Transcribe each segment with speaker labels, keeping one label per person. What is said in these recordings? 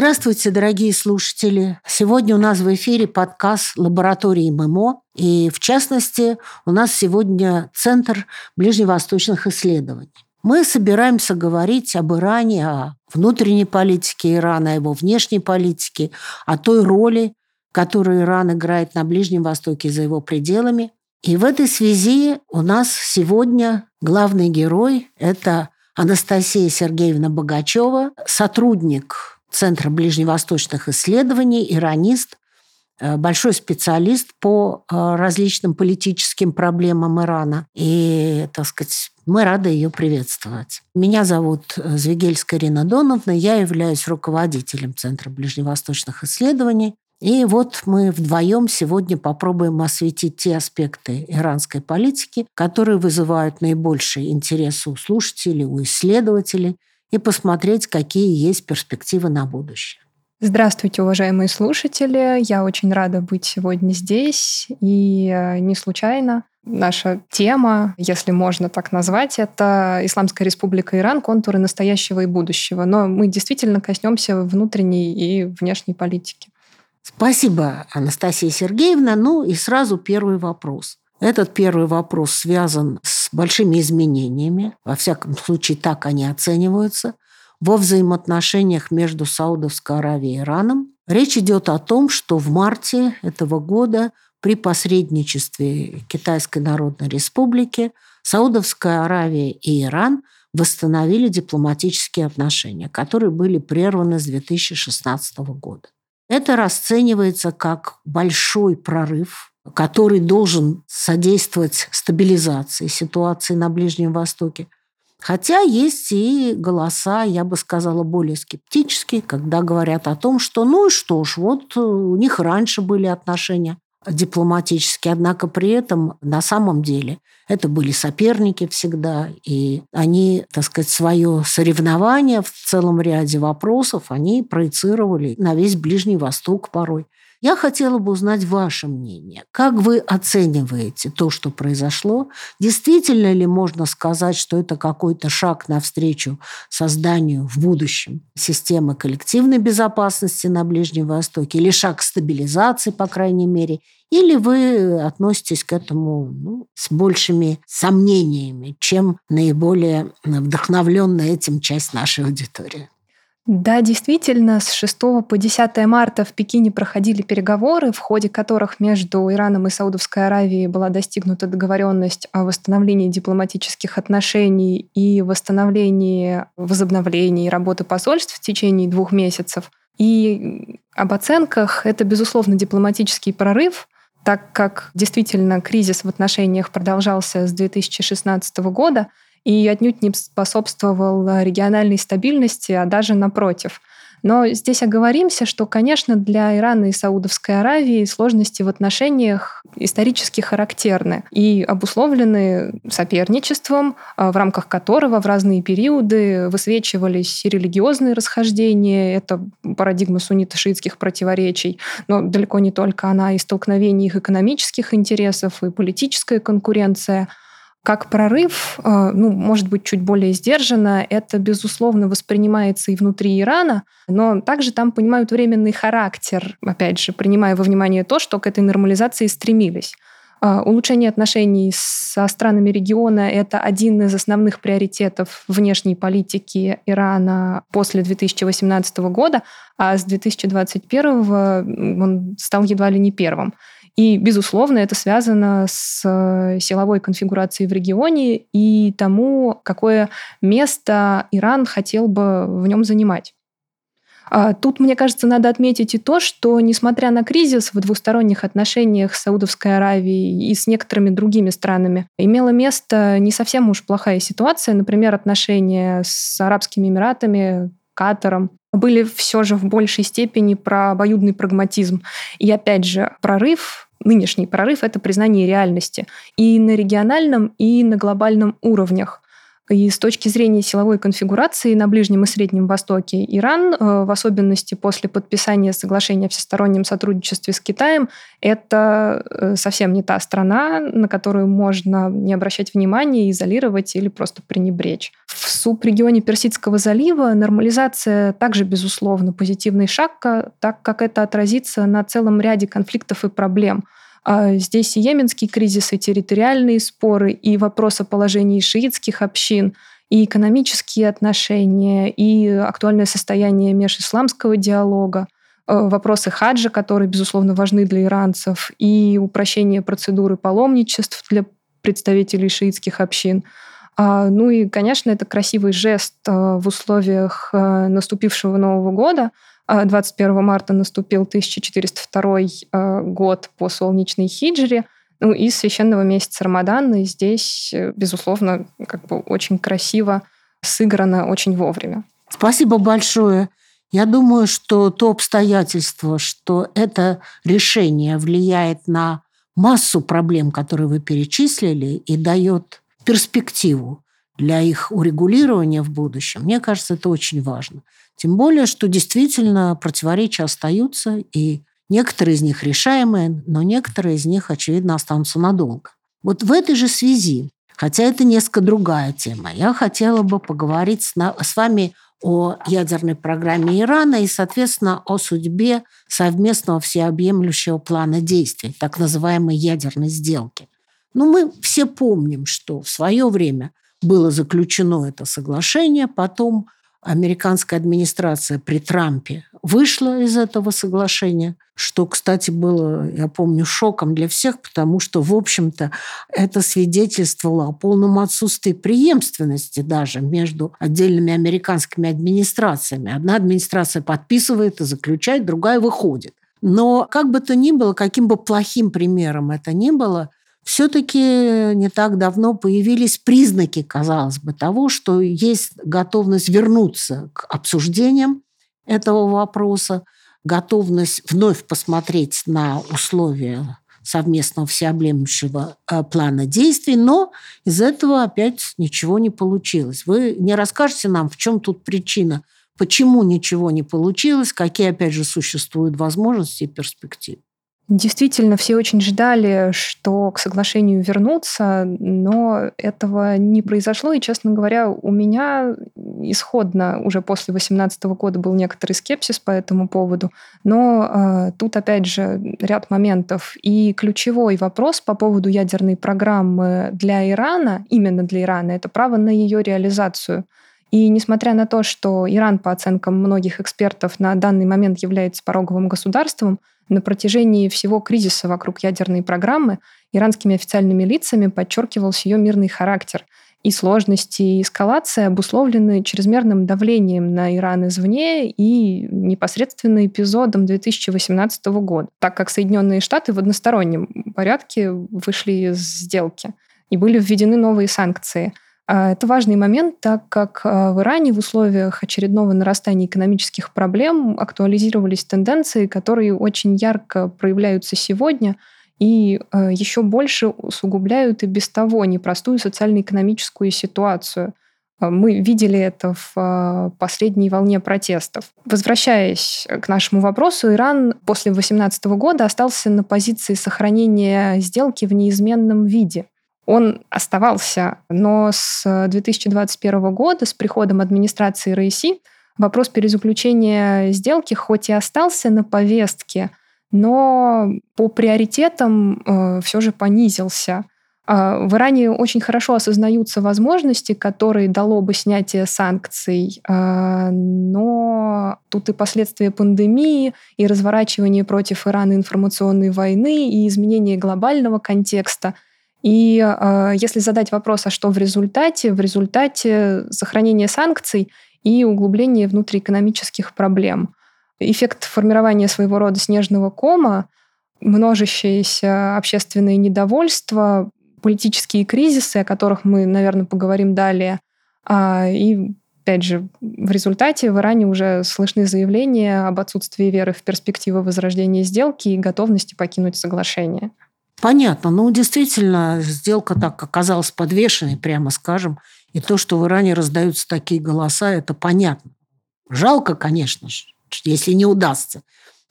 Speaker 1: Здравствуйте, дорогие слушатели. Сегодня у нас в эфире подкаст лаборатории ММО. И, в частности, у нас сегодня Центр ближневосточных исследований. Мы собираемся говорить об Иране, о внутренней политике Ирана, о его внешней политике, о той роли, которую Иран играет на Ближнем Востоке за его пределами. И в этой связи у нас сегодня главный герой – это Анастасия Сергеевна Богачева, сотрудник Центра ближневосточных исследований, иронист, э, большой специалист по э, различным политическим проблемам Ирана. И, так сказать, мы рады ее приветствовать. Меня зовут э, Звегельская Ирина Доновна, я являюсь руководителем Центра ближневосточных исследований. И вот мы вдвоем сегодня попробуем осветить те аспекты иранской политики, которые вызывают наибольший интерес у слушателей, у исследователей – и посмотреть, какие есть перспективы на будущее.
Speaker 2: Здравствуйте, уважаемые слушатели. Я очень рада быть сегодня здесь. И э, не случайно наша тема, если можно так назвать, это Исламская республика Иран, контуры настоящего и будущего. Но мы действительно коснемся внутренней и внешней политики.
Speaker 1: Спасибо, Анастасия Сергеевна. Ну и сразу первый вопрос. Этот первый вопрос связан с большими изменениями, во всяком случае так они оцениваются, во взаимоотношениях между Саудовской Аравией и Ираном. Речь идет о том, что в марте этого года при посредничестве Китайской Народной Республики Саудовская Аравия и Иран восстановили дипломатические отношения, которые были прерваны с 2016 года. Это расценивается как большой прорыв который должен содействовать стабилизации ситуации на Ближнем Востоке. Хотя есть и голоса, я бы сказала, более скептические, когда говорят о том, что ну и что ж, вот у них раньше были отношения дипломатические, однако при этом на самом деле это были соперники всегда, и они, так сказать, свое соревнование в целом ряде вопросов они проецировали на весь Ближний Восток порой. Я хотела бы узнать ваше мнение. Как вы оцениваете то, что произошло? Действительно ли можно сказать, что это какой-то шаг навстречу созданию в будущем системы коллективной безопасности на Ближнем Востоке или шаг стабилизации, по крайней мере? Или вы относитесь к этому ну, с большими сомнениями, чем наиболее вдохновленная этим часть нашей аудитории?
Speaker 2: Да, действительно, с 6 по 10 марта в Пекине проходили переговоры, в ходе которых между Ираном и Саудовской Аравией была достигнута договоренность о восстановлении дипломатических отношений и восстановлении, возобновлении работы посольств в течение двух месяцев. И об оценках это, безусловно, дипломатический прорыв, так как действительно кризис в отношениях продолжался с 2016 года – и отнюдь не способствовал региональной стабильности, а даже напротив. Но здесь оговоримся, что, конечно, для Ирана и Саудовской Аравии сложности в отношениях исторически характерны и обусловлены соперничеством, а, в рамках которого в разные периоды высвечивались и религиозные расхождения, это парадигма суннито-шиитских противоречий, но далеко не только она, и столкновение их экономических интересов, и политическая конкуренция – как прорыв, э, ну, может быть, чуть более сдержанно, это, безусловно, воспринимается и внутри Ирана, но также там понимают временный характер, опять же, принимая во внимание то, что к этой нормализации стремились. Э, улучшение отношений со странами региона – это один из основных приоритетов внешней политики Ирана после 2018 года, а с 2021 он стал едва ли не первым. И, безусловно, это связано с э, силовой конфигурацией в регионе и тому, какое место Иран хотел бы в нем занимать. А тут, мне кажется, надо отметить и то, что, несмотря на кризис в двусторонних отношениях с Саудовской Аравией и с некоторыми другими странами, имела место не совсем уж плохая ситуация. Например, отношения с Арабскими Эмиратами, Катаром, были все же в большей степени про обоюдный прагматизм. И опять же, прорыв нынешний прорыв — это признание реальности и на региональном, и на глобальном уровнях. И с точки зрения силовой конфигурации на Ближнем и Среднем Востоке, Иран, э, в особенности после подписания соглашения о всестороннем сотрудничестве с Китаем, это э, совсем не та страна, на которую можно не обращать внимания, изолировать или просто пренебречь. В субрегионе Персидского залива нормализация также, безусловно, позитивный шаг, так как это отразится на целом ряде конфликтов и проблем – здесь и йеменский кризис, и территориальные споры, и вопрос о положении шиитских общин, и экономические отношения, и актуальное состояние межисламского диалога, э, вопросы хаджа, которые, безусловно, важны для иранцев, и упрощение процедуры паломничеств для представителей шиитских общин. А, ну и, конечно, это красивый жест в условиях наступившего Нового года – 21 а, марта наступил 1402 а, год по солнечной хиджре, ну и священного месяца Рамадана. И здесь, э, безусловно, как бы очень красиво сыграно, очень вовремя.
Speaker 1: Спасибо большое. Я думаю, что то обстоятельство, что это решение влияет на массу проблем, которые вы перечислили, и дает перспективу для их урегулирования в будущем, мне кажется, это очень важно. Тем более, что действительно противоречия остаются, и некоторые из них решаемые, но некоторые из них, очевидно, останутся надолго. Вот в этой же связи, хотя это несколько другая тема, я хотела бы поговорить с, с вами о ядерной программе Ирана и, соответственно, о судьбе совместного всеобъемлющего плана действий, так называемой ядерной сделки. Ну, мы все помним, что в свое время было заключено это соглашение, потом американская администрация при Трампе вышла из этого соглашения, что, кстати, было, я помню, шоком для всех, потому что, в общем-то, это свидетельствовало о полном отсутствии преемственности даже между отдельными американскими администрациями. Одна администрация подписывает и заключает, другая выходит. Но как бы то ни было, каким бы плохим примером это ни было, все-таки не так давно появились признаки, казалось бы, того, что есть готовность вернуться к обсуждениям этого вопроса, готовность вновь посмотреть на условия совместного всеобъемлющего э, плана действий, но из этого опять ничего не получилось. Вы не расскажете нам, в чем тут причина, почему ничего не получилось, какие, опять же, существуют возможности и перспективы?
Speaker 2: Действительно, все очень ждали, что к соглашению вернутся, но этого не произошло. И, честно говоря, у меня исходно уже после 2018 года был некоторый скепсис по этому поводу. Но э, тут, опять же, ряд моментов. И ключевой вопрос по поводу ядерной программы для Ирана, именно для Ирана, это право на ее реализацию. И несмотря на то, что Иран, по оценкам многих экспертов, на данный момент является пороговым государством, на протяжении всего кризиса вокруг ядерной программы иранскими официальными лицами подчеркивался ее мирный характер. И сложности и эскалация обусловлены чрезмерным давлением на Иран извне и непосредственно эпизодом 2018 года, так как Соединенные Штаты в одностороннем порядке вышли из сделки и были введены новые санкции – это важный момент, так как а, в Иране в условиях очередного нарастания экономических проблем актуализировались тенденции, которые очень ярко проявляются сегодня и а, еще больше усугубляют и без того непростую социально-экономическую ситуацию. Мы видели это в последней волне протестов. Возвращаясь к нашему вопросу, Иран после 2018 года остался на позиции сохранения сделки в неизменном виде – он оставался. Но с 2021 года, с приходом администрации РАИСИ, вопрос перезаключения сделки хоть и остался на повестке, но по приоритетам э, все же понизился. Э, в Иране очень хорошо осознаются возможности, которые дало бы снятие санкций, э, но тут и последствия пандемии, и разворачивание против Ирана информационной войны, и изменение глобального контекста – и э, если задать вопрос, а что в результате? В результате сохранение санкций и углубление внутриэкономических проблем. Эффект формирования своего рода снежного кома, множащееся общественное недовольство, политические кризисы, о которых мы, наверное, поговорим далее. А, и, опять же, в результате в Иране уже слышны заявления об отсутствии веры в перспективы возрождения сделки и готовности покинуть соглашение.
Speaker 1: Понятно. Ну, действительно, сделка так оказалась подвешенной, прямо скажем. И то, что в Иране раздаются такие голоса, это понятно. Жалко, конечно же, если не удастся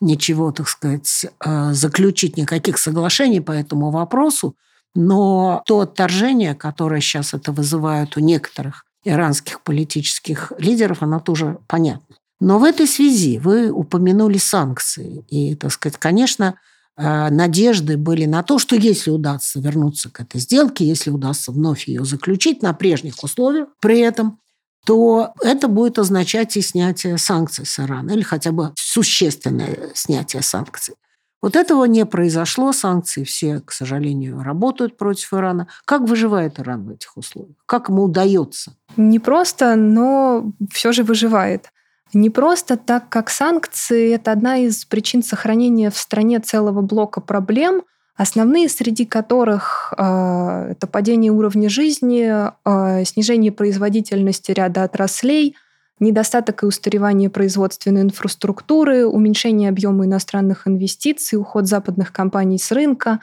Speaker 1: ничего, так сказать, э, заключить, никаких соглашений по этому вопросу, но то отторжение, которое сейчас это вызывает у некоторых иранских политических лидеров, оно тоже понятно. Но в этой связи вы упомянули санкции. И, так сказать, конечно, надежды были на то, что если удастся вернуться к этой сделке, если удастся вновь ее заключить на прежних условиях, при этом то это будет означать и снятие санкций с Ирана, или хотя бы существенное снятие санкций. Вот этого не произошло, санкции все, к сожалению, работают против Ирана. Как выживает Иран в этих условиях? Как ему удается?
Speaker 2: Не просто, но все же выживает. Не просто так, как санкции – это одна из причин сохранения в стране целого блока проблем – Основные среди которых э, это падение уровня жизни, э, снижение производительности ряда отраслей, недостаток и устаревание производственной инфраструктуры, уменьшение объема иностранных инвестиций, уход западных компаний с рынка,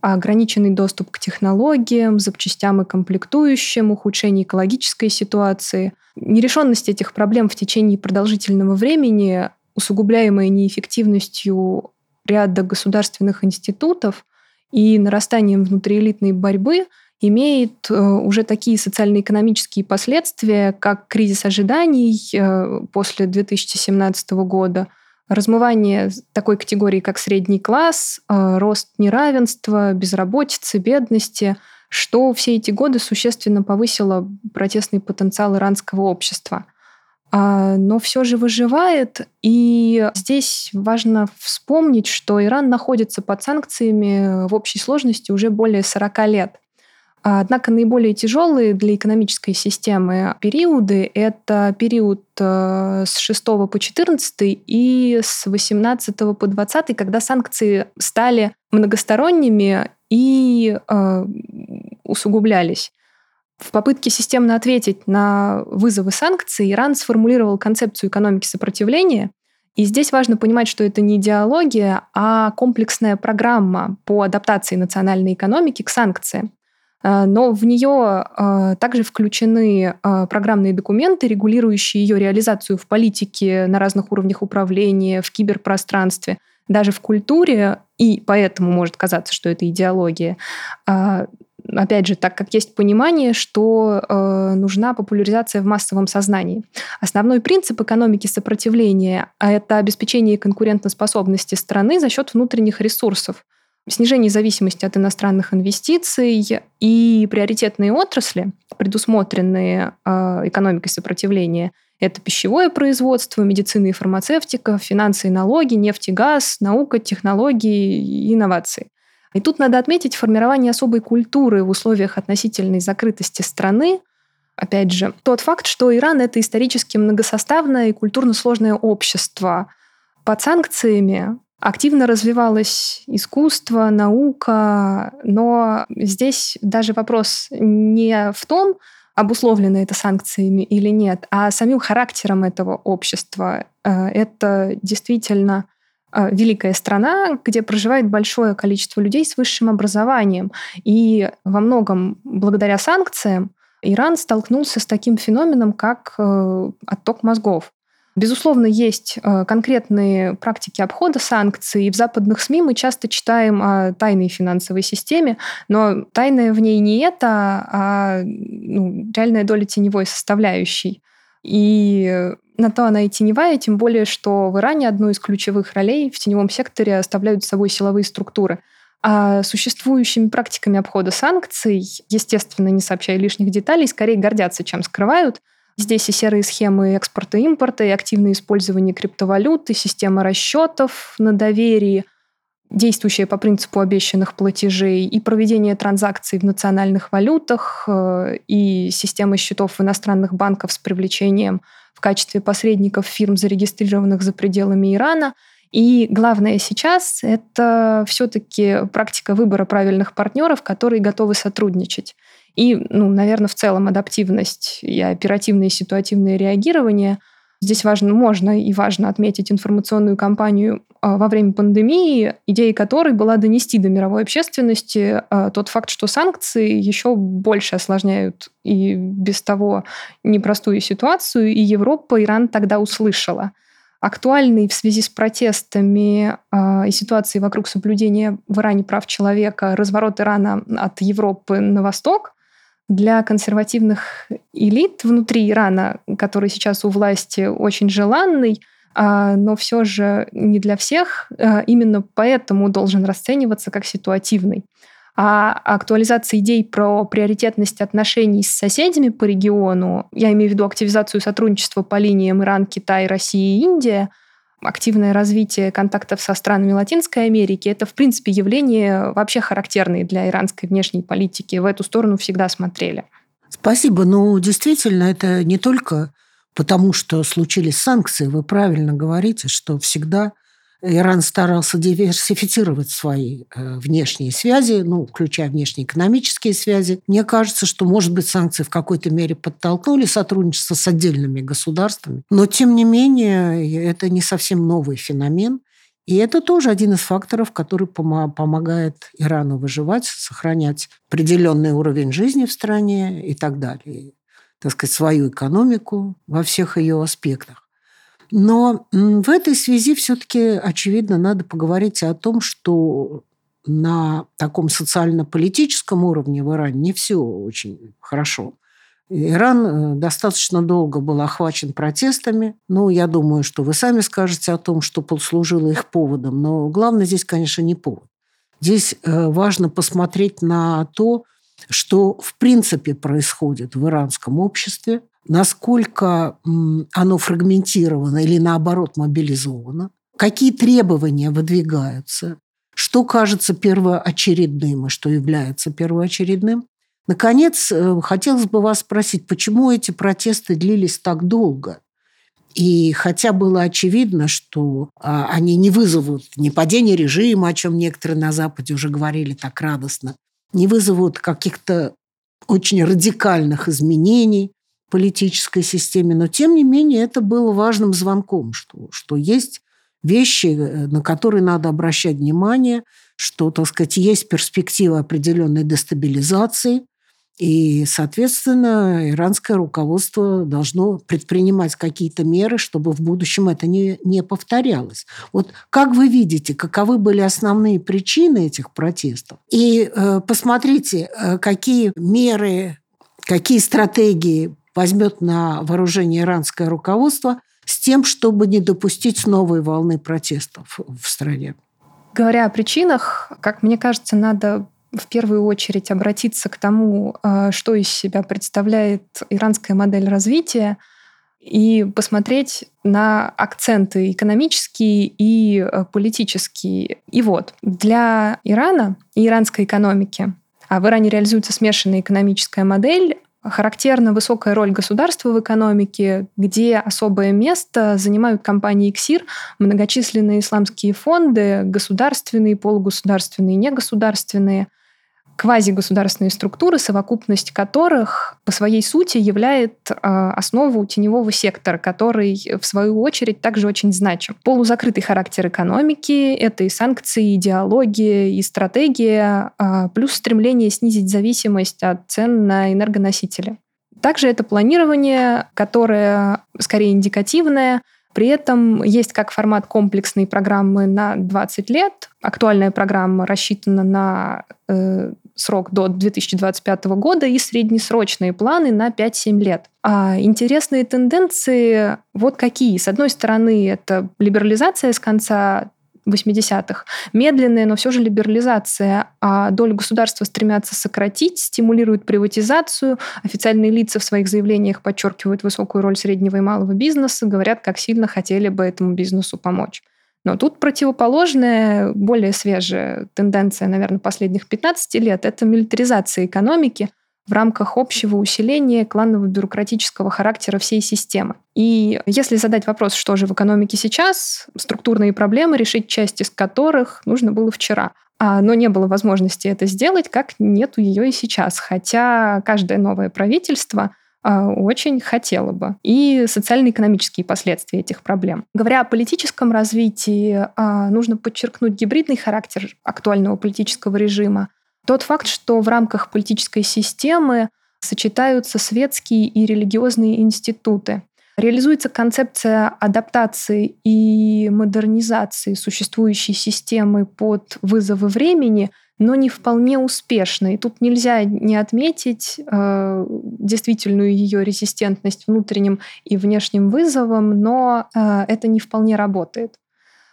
Speaker 2: ограниченный доступ к технологиям, запчастям и комплектующим, ухудшение экологической ситуации. Нерешенность этих проблем в течение продолжительного времени, усугубляемая неэффективностью ряда государственных институтов – и нарастанием внутриэлитной борьбы имеет э, уже такие социально-экономические последствия, как кризис ожиданий э, после 2017 года, размывание такой категории, как средний класс, э, рост неравенства, безработицы, бедности, что все эти годы существенно повысило протестный потенциал иранского общества – а, но все же выживает. И здесь важно вспомнить, что Иран находится под санкциями в общей сложности уже более 40 лет. А, однако наиболее тяжелые для экономической системы периоды – это период э, с 6 по 14 и с 18 по 20, когда санкции стали многосторонними и э, усугублялись. В попытке системно ответить на вызовы санкций Иран сформулировал концепцию экономики сопротивления. И здесь важно понимать, что это не идеология, а комплексная программа по адаптации национальной экономики к санкциям. Э, но в нее э, также включены э, программные документы, регулирующие ее реализацию в политике на разных уровнях управления, в киберпространстве, даже в культуре, и поэтому может казаться, что это идеология. Опять же, так как есть понимание, что э, нужна популяризация в массовом сознании. Основной принцип экономики сопротивления – это обеспечение конкурентоспособности страны за счет внутренних ресурсов, снижение зависимости от иностранных инвестиций и приоритетные отрасли, предусмотренные э, экономикой сопротивления – это пищевое производство, медицина и фармацевтика, финансы и налоги, нефть и газ, наука, технологии и инновации. И тут надо отметить формирование особой культуры в условиях относительной закрытости страны. Опять же, тот факт, что Иран — это исторически многосоставное и культурно сложное общество. Под санкциями активно развивалось искусство, наука, но здесь даже вопрос не в том, обусловлено это санкциями или нет, а самим характером этого общества. Э, это действительно а, великая страна, где проживает большое количество людей с высшим образованием. И во многом благодаря санкциям Иран столкнулся с таким феноменом, как э, отток мозгов. Безусловно, есть э, конкретные практики обхода санкций, и в западных СМИ мы часто читаем о тайной финансовой системе, но тайное в ней не это, а ну, реальная доля теневой составляющей. И на то она и теневая, тем более, что в Иране одну из ключевых ролей в теневом секторе оставляют за собой силовые структуры. А существующими практиками обхода санкций, естественно, не сообщая лишних деталей, скорее гордятся, чем скрывают. Здесь и серые схемы экспорта и импорта, и активное использование криптовалюты, система расчетов на доверии – действующая по принципу обещанных платежей, и проведение транзакций в национальных валютах, э, и система счетов иностранных банках с привлечением в качестве посредников фирм, зарегистрированных за пределами Ирана. И главное сейчас – это все-таки практика выбора правильных партнеров, которые готовы сотрудничать. И, ну, наверное, в целом адаптивность и оперативное ситуативное реагирование – Здесь важно, можно и важно отметить информационную кампанию а, во время пандемии, идеей которой была донести до мировой общественности а, тот факт, что санкции еще больше осложняют и без того непростую ситуацию, и Европа Иран тогда услышала. Актуальный в связи с протестами э, и ситуацией вокруг соблюдения в Иране прав человека разворот Ирана от Европы на восток для консервативных элит внутри Ирана, который сейчас у власти очень желанный, а, но все же не для всех, а, именно поэтому должен расцениваться как ситуативный. А актуализация идей про приоритетность отношений с соседями по региону, я имею в виду активизацию сотрудничества по линиям Иран, Китай, Россия и Индия – активное развитие контактов со странами Латинской Америки, это, в принципе, явление вообще характерное для иранской внешней политики. В эту сторону всегда смотрели.
Speaker 1: Спасибо. Ну, действительно, это не только потому, что случились санкции. Вы правильно говорите, что всегда Иран старался диверсифицировать свои э, внешние связи, ну, включая внешнеэкономические связи. Мне кажется, что, может быть, санкции в какой-то мере подтолкнули сотрудничество с отдельными государствами. Но, тем не менее, это не совсем новый феномен. И это тоже один из факторов, который помогает Ирану выживать, сохранять определенный уровень жизни в стране и так далее. Так сказать, свою экономику во всех ее аспектах. Но в этой связи все-таки, очевидно, надо поговорить о том, что на таком социально-политическом уровне в Иране не все очень хорошо. Иран э, достаточно долго был охвачен протестами. Ну, я думаю, что вы сами скажете о том, что послужило их поводом. Но главное здесь, конечно, не повод. Здесь э, важно посмотреть на то, что в принципе происходит в иранском обществе, насколько оно фрагментировано или наоборот мобилизовано, какие требования выдвигаются, что кажется первоочередным и что является первоочередным. Наконец, э, хотелось бы вас спросить, почему эти протесты длились так долго? И хотя было очевидно, что а, они не вызовут ни падения режима, о чем некоторые на Западе уже говорили так радостно, не вызовут каких-то очень радикальных изменений, политической системе, но тем не менее это было важным звонком, что, что есть вещи, э, на которые надо обращать внимание, что, так сказать, есть перспектива определенной дестабилизации, и, соответственно, иранское руководство должно предпринимать какие-то меры, чтобы в будущем это не, не повторялось. Вот как вы видите, каковы были основные причины этих протестов? И э, посмотрите, э, какие меры, какие стратегии возьмет на вооружение иранское руководство с тем, чтобы не допустить новой волны протестов в стране.
Speaker 2: Говоря о причинах, как мне кажется, надо в первую очередь обратиться к тому, э, что из себя представляет иранская модель развития, и посмотреть на акценты экономические и э, политические. И вот, для Ирана и иранской экономики, а в Иране реализуется смешанная экономическая модель, Характерна высокая роль государства в экономике, где особое место занимают компании ИКСИР, многочисленные исламские фонды, государственные, полугосударственные, негосударственные – квазигосударственные структуры, совокупность которых по своей сути являет а, основу теневого сектора, который, в свою очередь, также очень значим. Полузакрытый характер экономики — это и санкции, и идеология, и стратегия, а, плюс стремление снизить зависимость от цен на энергоносители. Также это планирование, которое скорее индикативное, при этом есть как формат комплексной программы на 20 лет. Актуальная программа рассчитана на э, срок до 2025 года и среднесрочные планы на 5-7 лет. А интересные тенденции вот какие. С одной стороны, это либерализация с конца 80-х. Медленная, но все же либерализация. А долю государства стремятся сократить, стимулируют приватизацию. Официальные лица в своих заявлениях подчеркивают высокую роль среднего и малого бизнеса, говорят, как сильно хотели бы этому бизнесу помочь. Но тут противоположная, более свежая тенденция, наверное, последних 15 лет – это милитаризация экономики в рамках общего усиления кланово-бюрократического характера всей системы. И если задать вопрос, что же в экономике сейчас, структурные проблемы, решить часть из которых нужно было вчера. А, но не было возможности это сделать, как нету ее и сейчас. Хотя каждое новое правительство очень хотела бы. И социально-экономические последствия этих проблем. Говоря о политическом развитии, а, нужно подчеркнуть гибридный характер актуального политического режима. Тот факт, что в рамках политической системы сочетаются светские и религиозные институты. Реализуется концепция адаптации и модернизации существующей системы под вызовы времени, но не вполне успешно. И тут нельзя не отметить э, действительную ее резистентность внутренним и внешним вызовам, но э, это не вполне работает.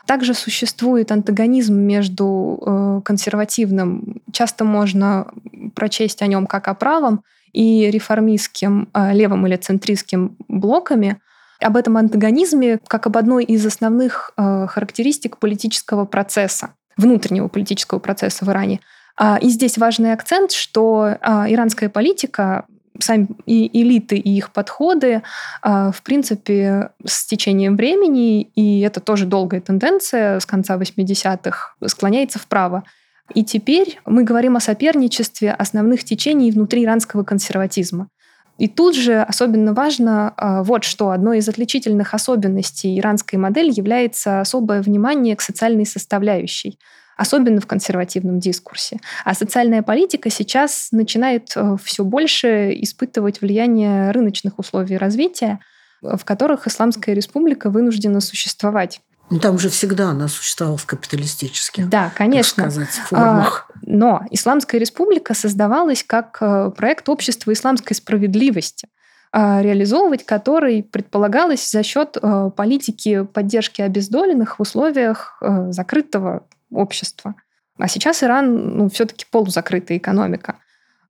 Speaker 2: Также существует антагонизм между э, консервативным, часто можно прочесть о нем как о правом, и реформистским а, левым или центристским блоками, об этом антагонизме как об одной из основных а, характеристик политического процесса, внутреннего политического процесса в Иране. А, и здесь важный акцент, что иранская политика, сами элиты и их подходы, в принципе, с течением времени, и это тоже долгая тенденция с конца 80-х, склоняется вправо. И теперь мы говорим о соперничестве основных течений внутри иранского консерватизма. И тут же особенно важно а, вот что. Одной из отличительных особенностей иранской модели является особое внимание к социальной составляющей особенно в консервативном дискурсе. А социальная политика сейчас начинает э, все больше испытывать влияние рыночных условий развития, в которых Исламская республика вынуждена существовать.
Speaker 1: Ну, там же всегда она существовала в капиталистических,
Speaker 2: да, конечно.
Speaker 1: сказать, формах.
Speaker 2: А, но Исламская республика создавалась как э, проект общества исламской справедливости а, реализовывать который предполагалось за счет э, политики поддержки обездоленных в условиях э, закрытого общества. А сейчас Иран ну, все-таки полузакрытая экономика.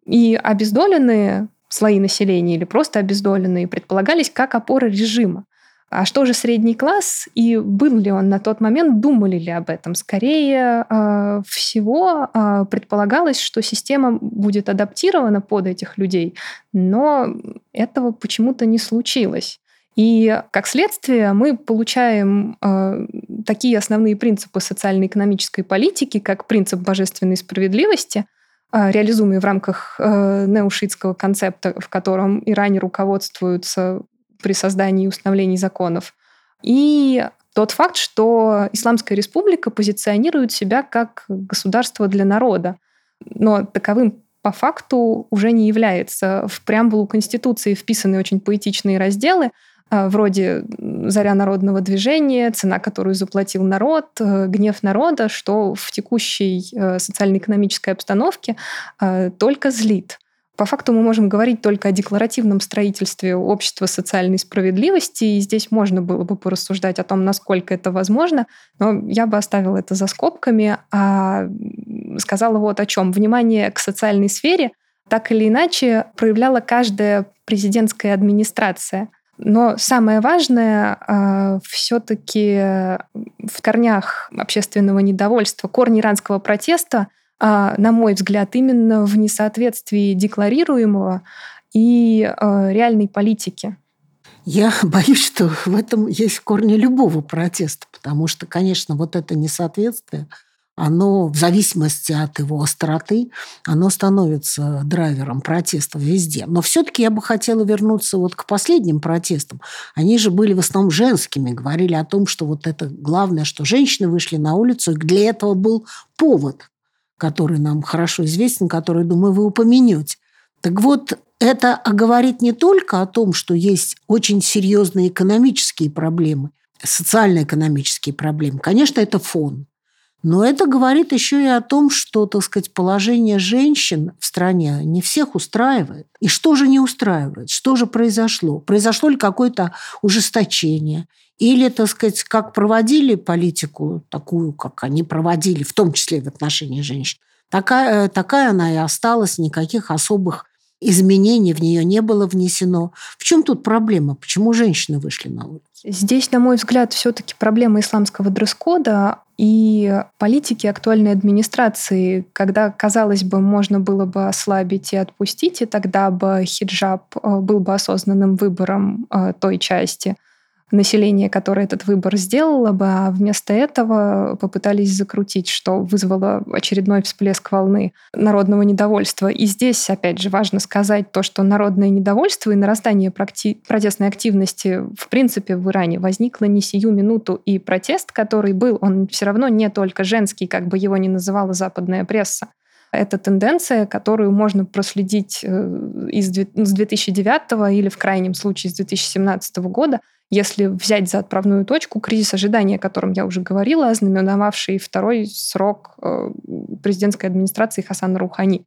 Speaker 2: И обездоленные слои населения или просто обездоленные предполагались как опора режима. А что же средний класс и был ли он на тот момент, думали ли об этом? Скорее э, всего э, предполагалось, что система будет адаптирована под этих людей, но этого почему-то не случилось. И как следствие мы получаем э, такие основные принципы социально-экономической политики, как принцип божественной справедливости, э, реализуемый в рамках э, неушитского концепта, в котором Иране руководствуются при создании и установлении законов. И тот факт, что Исламская республика позиционирует себя как государство для народа, но таковым по факту уже не является. В преамбулу Конституции вписаны очень поэтичные разделы, а, вроде «Заря народного движения», «Цена, которую заплатил народ», э, «Гнев народа», что в текущей э, социально-экономической обстановке э, только злит. По факту мы можем говорить только о декларативном строительстве общества социальной справедливости, и здесь можно было бы порассуждать о том, насколько это возможно, но я бы оставила это за скобками, а сказала вот о чем. Внимание к социальной сфере так или иначе проявляла каждая президентская администрация. Но самое важное а, все-таки в корнях общественного недовольства, корни иранского протеста – на мой взгляд, именно в несоответствии декларируемого и а, реальной политики.
Speaker 1: Я боюсь, что в этом есть корни любого протеста, потому что, конечно, вот это несоответствие, оно в зависимости от его остроты, оно становится драйвером протестов везде. Но все-таки я бы хотела вернуться вот к последним протестам. Они же были в основном женскими, говорили о том, что вот это главное, что женщины вышли на улицу, и для этого был повод который нам хорошо известен, который, думаю, вы упомянете. Так вот, это говорит не только о том, что есть очень серьезные экономические проблемы, социально-экономические проблемы. Конечно, это фон. Но это говорит еще и о том, что, так сказать, положение женщин в стране не всех устраивает. И что же не устраивает? Что же произошло? Произошло ли какое-то ужесточение? Или, так сказать, как проводили политику такую, как они проводили, в том числе в отношении женщин, такая, такая она и осталась, никаких особых изменений в нее не было внесено. В чем тут проблема? Почему женщины вышли на улицу?
Speaker 2: Здесь, на мой взгляд, все-таки проблема исламского дресс-кода и политики актуальной администрации, когда, казалось бы, можно было бы ослабить и отпустить, и тогда бы хиджаб э, был бы осознанным выбором э, той части население, которое этот выбор сделало бы, а вместо этого попытались закрутить, что вызвало очередной всплеск волны народного недовольства. И здесь, опять же, важно сказать то, что народное недовольство и нарастание протестной активности в принципе в Иране возникло не сию минуту, и протест, который был, он все равно не только женский, как бы его ни называла западная пресса. Это тенденция, которую можно проследить э, из, с 2009 или в крайнем случае с 2017 года, если взять за отправную точку кризис ожидания, о котором я уже говорила, ознаменовавший второй срок э, президентской администрации Хасана Рухани.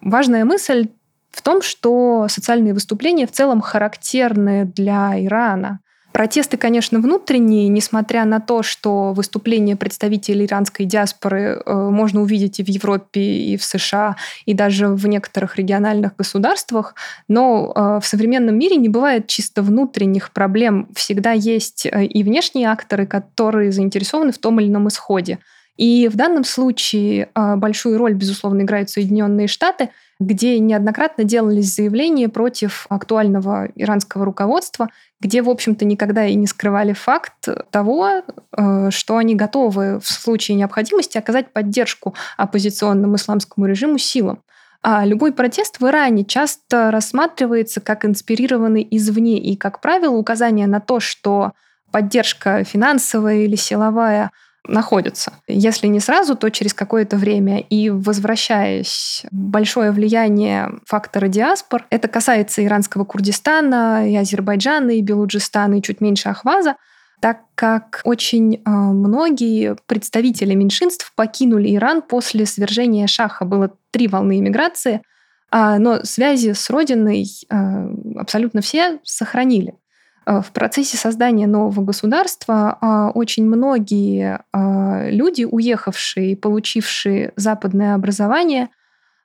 Speaker 2: Важная мысль в том, что социальные выступления в целом характерны для Ирана. Протесты, конечно, внутренние, несмотря на то, что выступления представителей иранской диаспоры э, можно увидеть и в Европе, и в США, и даже в некоторых региональных государствах, но э, в современном мире не бывает чисто внутренних проблем. Всегда есть э, и внешние акторы, которые заинтересованы в том или ином исходе. И в данном случае большую роль, безусловно, играют Соединенные Штаты, где неоднократно делались заявления против актуального иранского руководства, где, в общем-то, никогда и не скрывали факт того, э, что они готовы в случае необходимости оказать поддержку оппозиционному исламскому режиму силам. А любой протест в Иране часто рассматривается как инспирированный извне, и, как правило, указание на то, что поддержка финансовая или силовая – находятся. Если не сразу, то через какое-то время. И возвращаясь, большое влияние фактора диаспор, это касается иранского Курдистана, и Азербайджана, и Белуджистана, и чуть меньше Ахваза, так как очень э, многие представители меньшинств покинули Иран после свержения Шаха. Было три волны иммиграции, э, но связи с родиной э, абсолютно все сохранили. Э, в процессе создания нового государства а, очень многие а, люди, уехавшие и получившие западное образование,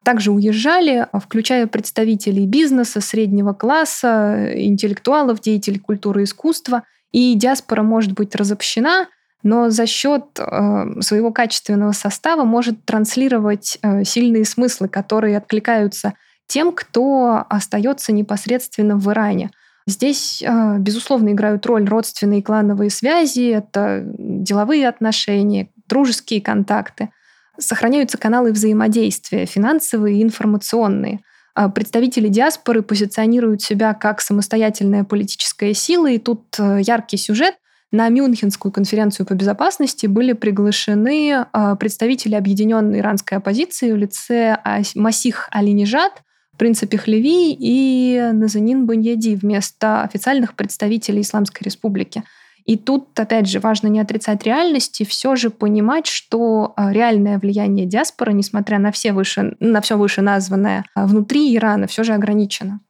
Speaker 2: также уезжали, включая представителей бизнеса, среднего класса, интеллектуалов, деятелей культуры и искусства. И диаспора может быть разобщена, но за счет э, своего качественного состава может транслировать э, сильные смыслы, которые откликаются тем, кто остается непосредственно в Иране. Здесь, а, безусловно, играют роль родственные клановые связи, это деловые отношения, дружеские контакты. Сохраняются каналы взаимодействия, финансовые и информационные. А представители диаспоры позиционируют себя как самостоятельная политическая сила, и тут э, яркий сюжет. На Мюнхенскую конференцию по безопасности были приглашены а, представители объединенной иранской оппозиции в лице Масих Алинижад, принципе Хлеви и Назанин Буньяди вместо официальных представителей Исламской Республики. И тут, опять же, важно не отрицать реальности, все же понимать, что а, реальное влияние диаспоры, несмотря на все, выше, на все вышеназванное, а, внутри Ирана все же ограничено.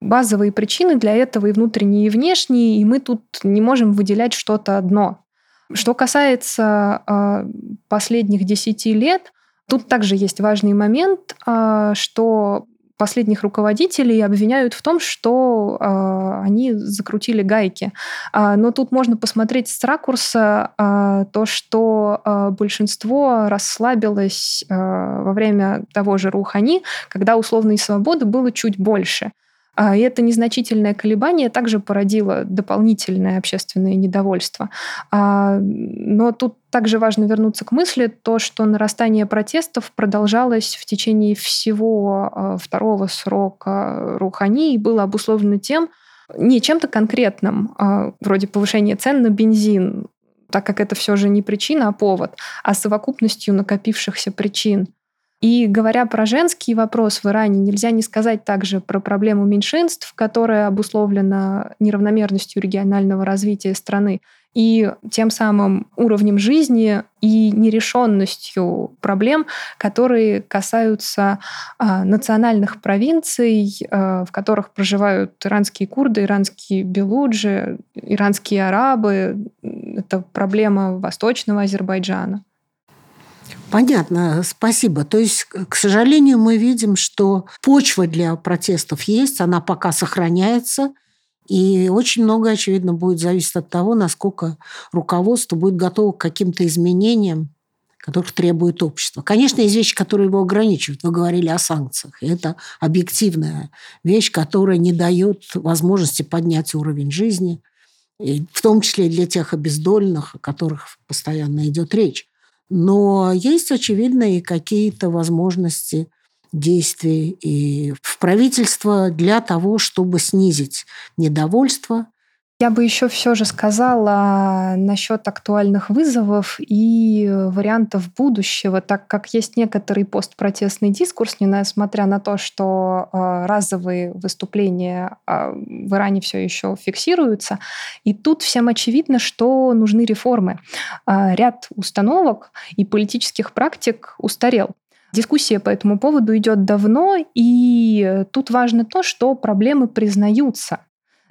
Speaker 2: Базовые причины для этого и внутренние, и внешние, и мы тут не можем выделять что-то одно. Что касается э, последних десяти лет, тут также есть важный момент, что последних руководителей обвиняют в том, что э, они закрутили гайки. А, но тут можно посмотреть с ракурса э, то, что э, большинство расслабилось э, во время того же Рухани, когда условной свободы было чуть больше. А, и это незначительное колебание также породило дополнительное общественное недовольство. А, но тут также важно вернуться к мысли, то, что нарастание протестов продолжалось в течение всего а, второго срока Рухани и было обусловлено тем, не чем-то конкретным, вроде повышения цен на бензин, так как это все же не причина, а повод, а совокупностью накопившихся причин. И говоря про женский вопрос в Иране, нельзя не сказать также про проблему меньшинств, которая обусловлена неравномерностью регионального развития страны и тем самым уровнем жизни и нерешенностью проблем, которые касаются а, национальных провинций, а, в которых проживают иранские курды, иранские белуджи, иранские арабы. Это проблема Восточного Азербайджана.
Speaker 1: Понятно, спасибо. То есть, к сожалению, мы видим, что почва для протестов есть, она пока сохраняется, и очень много, очевидно, будет зависеть от того, насколько руководство будет готово к каким-то изменениям, которых требует общество. Конечно, есть вещи, которые его ограничивают. Вы говорили о санкциях. Это объективная вещь, которая не дает возможности поднять уровень жизни. И в том числе для тех обездоленных, о которых постоянно идет речь. Но есть, очевидно, и какие-то возможности действий и в правительство для того, чтобы снизить недовольство
Speaker 2: я бы еще все же сказала насчет актуальных вызовов и вариантов будущего, так как есть некоторый постпротестный дискурс, несмотря на то, что а, разовые выступления а, в Иране все еще фиксируются. И тут всем очевидно, что нужны реформы. А, ряд установок и политических практик устарел. Дискуссия по этому поводу идет давно, и тут важно то, что проблемы признаются.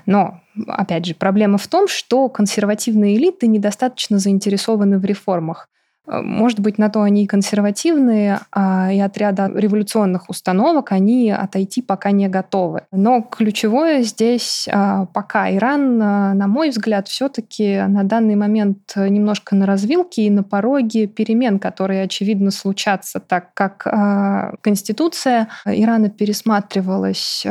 Speaker 2: Но, опять же, проблема в том, что консервативные элиты недостаточно заинтересованы в реформах. Э, может быть, на то они и консервативные, а и от ряда революционных установок они отойти пока не готовы. Но ключевое здесь а, пока Иран, а, на мой взгляд, все-таки на данный момент немножко на развилке и на пороге перемен, которые, очевидно, случатся, так как а, Конституция Ирана пересматривалась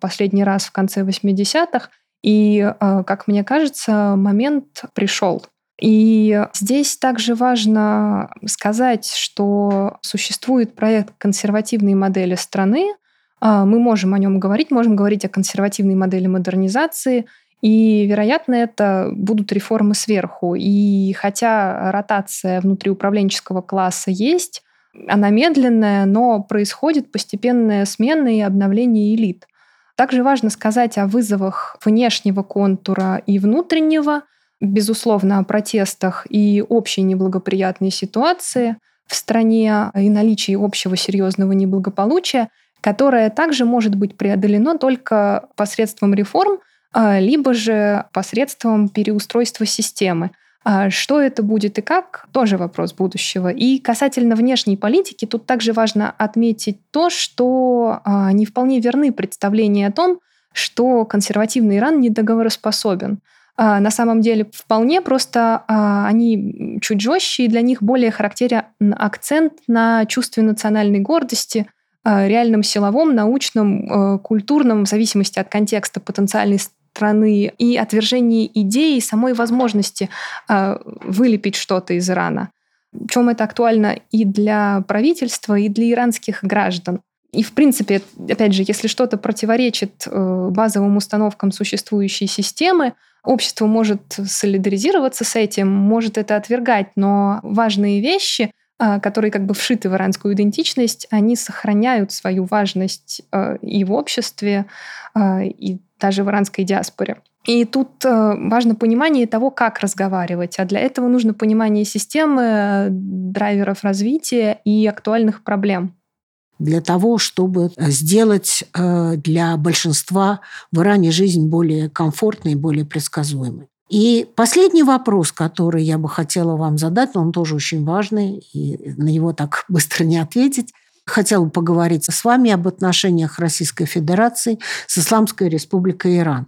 Speaker 2: последний раз в конце 80-х, и, как мне кажется, момент пришел. И здесь также важно сказать, что существует проект консервативной модели страны. А, мы можем о нем говорить, можем говорить о консервативной модели модернизации, и, вероятно, это будут реформы сверху. И хотя ротация внутриуправленческого класса есть, она медленная, но происходит постепенная смена и обновление элит. Также важно сказать о вызовах внешнего контура и внутреннего безусловно, о протестах и общей неблагоприятной ситуации в стране и наличии общего серьезного неблагополучия, которое также может быть преодолено только посредством реформ, а, либо же посредством переустройства системы. А что это будет и как, тоже вопрос будущего. И касательно внешней политики, тут также важно отметить то, что а, не вполне верны представления о том, что консервативный Иран недоговороспособен. На самом деле вполне просто а, они чуть жестче, и для них более характерен акцент на чувстве национальной гордости, а, реальном силовом, научном, культурном, в зависимости от контекста потенциальной страны и отвержении идеи самой возможности вылепить что-то из Ирана. Причем это актуально и для правительства, и для иранских граждан. И, в принципе, опять же, если что-то противоречит э, базовым установкам существующей системы, общество может солидаризироваться с этим, может это отвергать, но важные вещи, э, которые как бы вшиты в иранскую идентичность, они сохраняют свою важность э, и в обществе, и даже в иранской диаспоре. И тут важно понимание того, как разговаривать. А для этого нужно понимание системы, драйверов развития и актуальных проблем
Speaker 1: для того, чтобы э, сделать э, для большинства в Иране жизнь более комфортной, более предсказуемой. И последний вопрос, который я бы хотела вам задать, он тоже очень важный, и на него так быстро не ответить. Хотела поговорить с вами об отношениях Российской Федерации с Исламской Республикой Иран.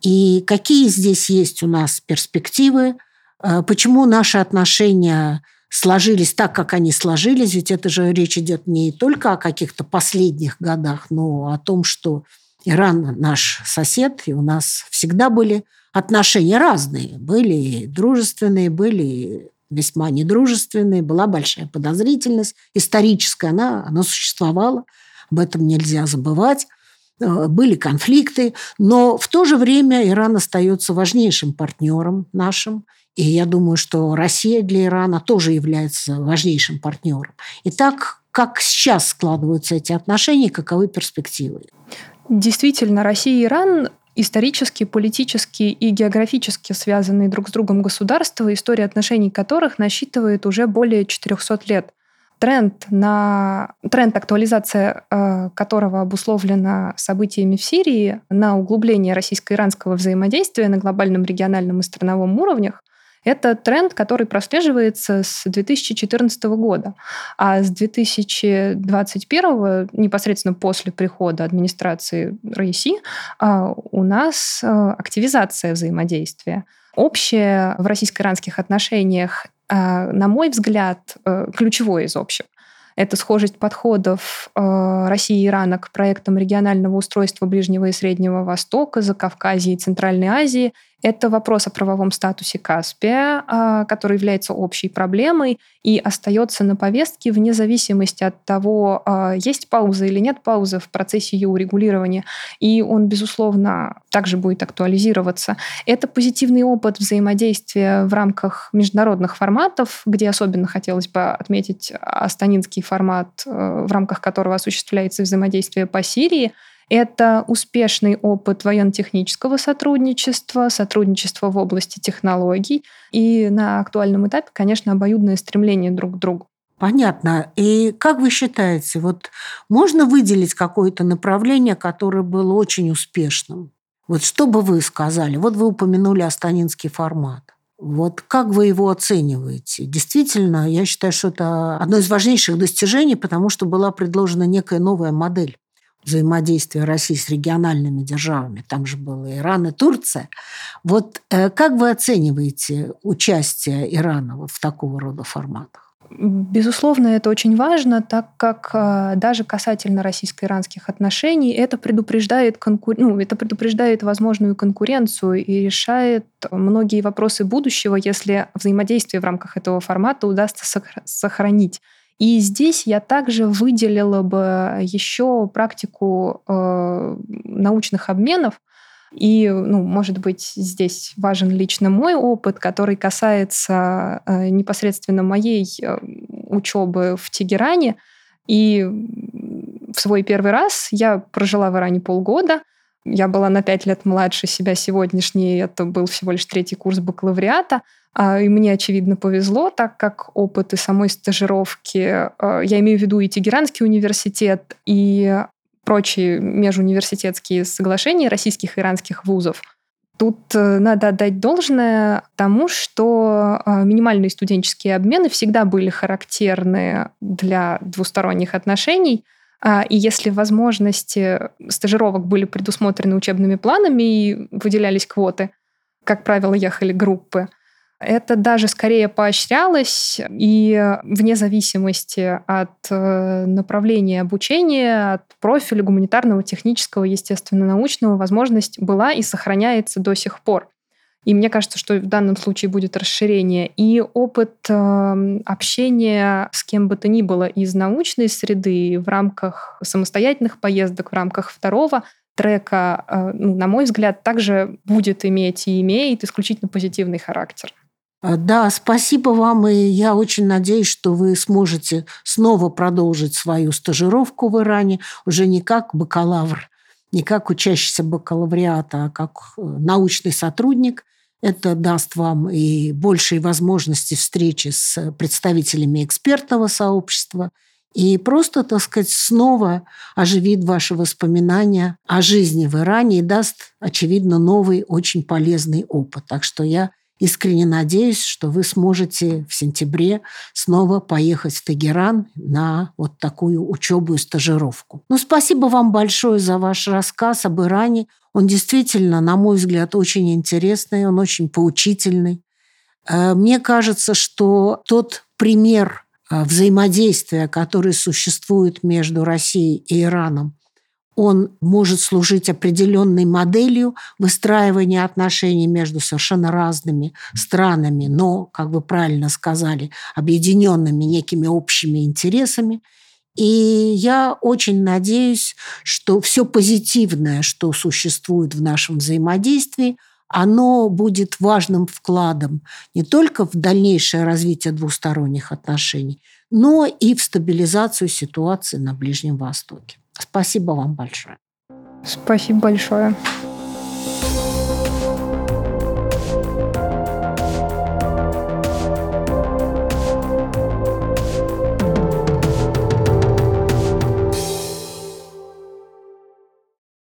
Speaker 1: И какие здесь есть у нас перспективы, э, почему наши отношения сложились так, как они сложились, ведь это же речь идет не только о каких-то последних годах, но о том, что Иран наш сосед, и у нас всегда были отношения разные. Были дружественные, были весьма недружественные, была большая подозрительность историческая, она, она существовала, об этом нельзя забывать. Э, были конфликты, но в то же время Иран остается важнейшим партнером нашим. И я думаю, что Россия для Ирана тоже является важнейшим партнером. Итак, как сейчас складываются эти отношения, каковы перспективы?
Speaker 2: Действительно, Россия и Иран исторически, политически и географически связанные друг с другом государства, история отношений которых насчитывает уже более 400 лет тренд, на, тренд актуализация э, которого обусловлена событиями в Сирии на углубление российско-иранского взаимодействия на глобальном, региональном и страновом уровнях, это тренд, который прослеживается с 2014 года. А с 2021, непосредственно после прихода администрации Раиси, а, у нас э, активизация взаимодействия. Общее в российско-иранских отношениях а, на мой взгляд, э, ключевое из общего. Это схожесть подходов э, России и Ирана к проектам регионального устройства Ближнего и Среднего Востока, Закавказья и Центральной Азии. Это вопрос о правовом статусе Каспия, а, который является общей проблемой и остается на повестке вне зависимости от того, а, есть пауза или нет паузы в процессе ее урегулирования. И он, безусловно, также будет актуализироваться. Это позитивный опыт взаимодействия в рамках международных форматов, где особенно хотелось бы отметить астанинский формат, э, в рамках которого осуществляется взаимодействие по Сирии – это успешный опыт военно-технического сотрудничества, сотрудничества в области технологий и на актуальном этапе, конечно, обоюдное стремление друг к другу.
Speaker 1: Понятно. И как вы считаете, вот можно выделить какое-то направление, которое было очень успешным? Вот что бы вы сказали? Вот вы упомянули астанинский формат. Вот как вы его оцениваете? Действительно, я считаю, что это одно из важнейших достижений, потому что была предложена некая новая модель взаимодействия России с региональными державами, там же было Иран и Турция. Вот э, как вы оцениваете участие Ирана в такого рода форматах?
Speaker 2: Безусловно, это очень важно, так как э, даже касательно российско-иранских отношений это предупреждает, конкур... ну, это предупреждает возможную конкуренцию и решает многие вопросы будущего, если взаимодействие в рамках этого формата удастся сохранить. И здесь я также выделила бы еще практику э, научных обменов. И, ну, может быть, здесь важен лично мой опыт, который касается э, непосредственно моей э, учебы в Тегеране. И в свой первый раз я прожила в Иране полгода. Я была на пять лет младше себя сегодняшней. Это был всего лишь третий курс бакалавриата. А, и мне, очевидно, повезло, так как опыт и самой стажировки, а, я имею в виду и Тегеранский университет, и прочие межуниверситетские соглашения российских и иранских вузов. Тут э, надо отдать должное тому, что а, минимальные студенческие обмены всегда были характерны для двусторонних отношений. И если возможности стажировок были предусмотрены учебными планами и выделялись квоты, как правило, ехали группы – это даже скорее поощрялось, и вне зависимости от э, направления обучения, от профиля гуманитарного, технического, естественно-научного, возможность была и сохраняется до сих пор. И мне кажется, что в данном случае будет расширение. И опыт э, общения с кем бы то ни было из научной среды в рамках самостоятельных поездок, в рамках второго трека, э, ну, на мой взгляд, также будет иметь и имеет исключительно позитивный характер.
Speaker 1: А, да, спасибо вам, и я очень надеюсь, что вы сможете снова продолжить свою стажировку в Иране уже не как бакалавр, не как учащийся бакалавриата, а как э, научный сотрудник. Это даст вам и большие возможности встречи с представителями экспертного сообщества и просто, так сказать, снова оживит ваши воспоминания о жизни в Иране и даст, очевидно, новый, очень полезный опыт. Так что я Искренне надеюсь, что вы сможете в сентябре снова поехать в Тегеран на вот такую учебу и стажировку. Ну, спасибо вам большое за ваш рассказ об Иране. Он действительно, на мой взгляд, очень интересный, он очень поучительный. Э, мне кажется, что тот пример э, взаимодействия, который существует между Россией и Ираном, он может служить определенной моделью выстраивания отношений между совершенно разными странами, но, как вы правильно сказали, объединенными некими общими интересами. И я очень надеюсь, что все позитивное, что существует в нашем взаимодействии, оно будет важным вкладом не только в дальнейшее развитие двусторонних отношений, но и в стабилизацию ситуации на Ближнем Востоке. Спасибо вам большое.
Speaker 2: Спасибо большое.